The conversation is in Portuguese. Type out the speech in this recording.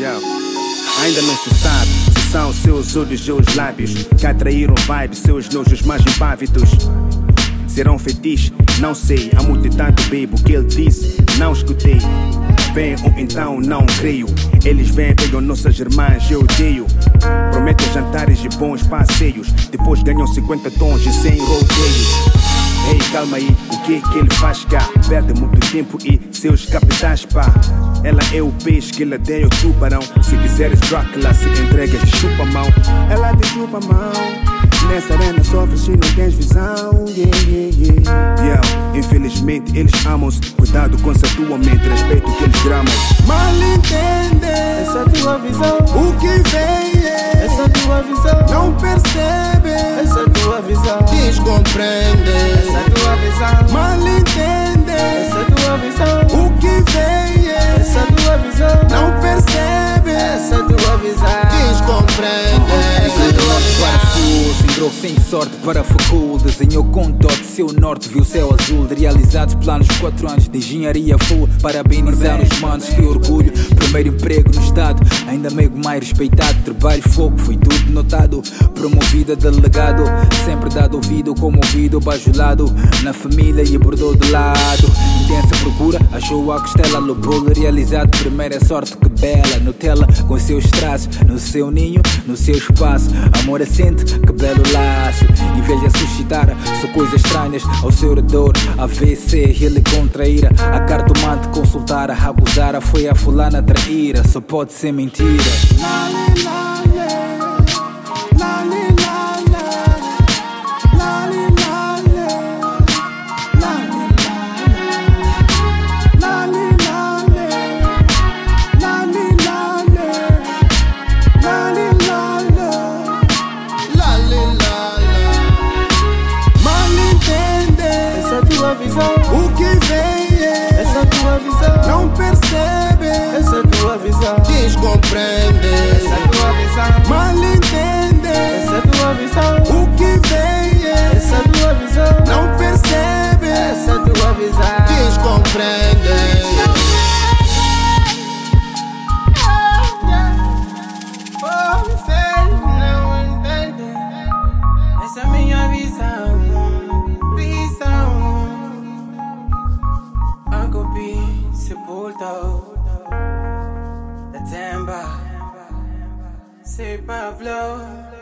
Ainda não se sabe se são seus olhos e os lábios que atraíram vibes, seus nojos mais impávidos. Serão fetiche? Não sei. Amo-te tanto, baby, o que ele disse, não escutei. Vem ou então não creio. Eles vêm, pegam nossas irmãs, eu odeio. Prometem jantares e bons passeios. Depois ganham 50 tons e 100 rodeios. Calma aí, o que que ele faz cá? Perde muito tempo e seus capitais, pá. Ela é o peixe que ele tem o tubarão. Se quiseres Drácula, se entregas de chupa a mão. Ela te chupa a mão. Nessa arena sofres se não tens visão. Yeah, yeah, yeah. yeah. Infelizmente eles amam-se. Cuidado conceitualmente, respeito que eles gramam. Mal entende essa tua visão. O que vem é essa tua visão. Não percebe essa tua visão. Descompreende Sem sorte para facul Desenhou com dote seu norte Viu céu azul. Realizados planos 4 anos de engenharia. Full Parabenizar os manos, que orgulho. Primeiro emprego no estado. Ainda meio mais respeitado. Trabalho, fogo, foi tudo notado. Promovida, delegado. Sempre dado ouvido, comovido Bajulado. Na família e bordou de lado. Intensa procura, achou a costela. Lobolo realizado, primeira sorte que bela Nutella com seus traços No seu ninho, no seu espaço. Amor assente, que belo laço. Inveja suscitar, só coisas estranhas ao seu redor. AVC, ele contraíra A cartomante consultar, a abusar Foi a fulana traíra, só pode ser mentira avisar. Descompreende. say Pablo.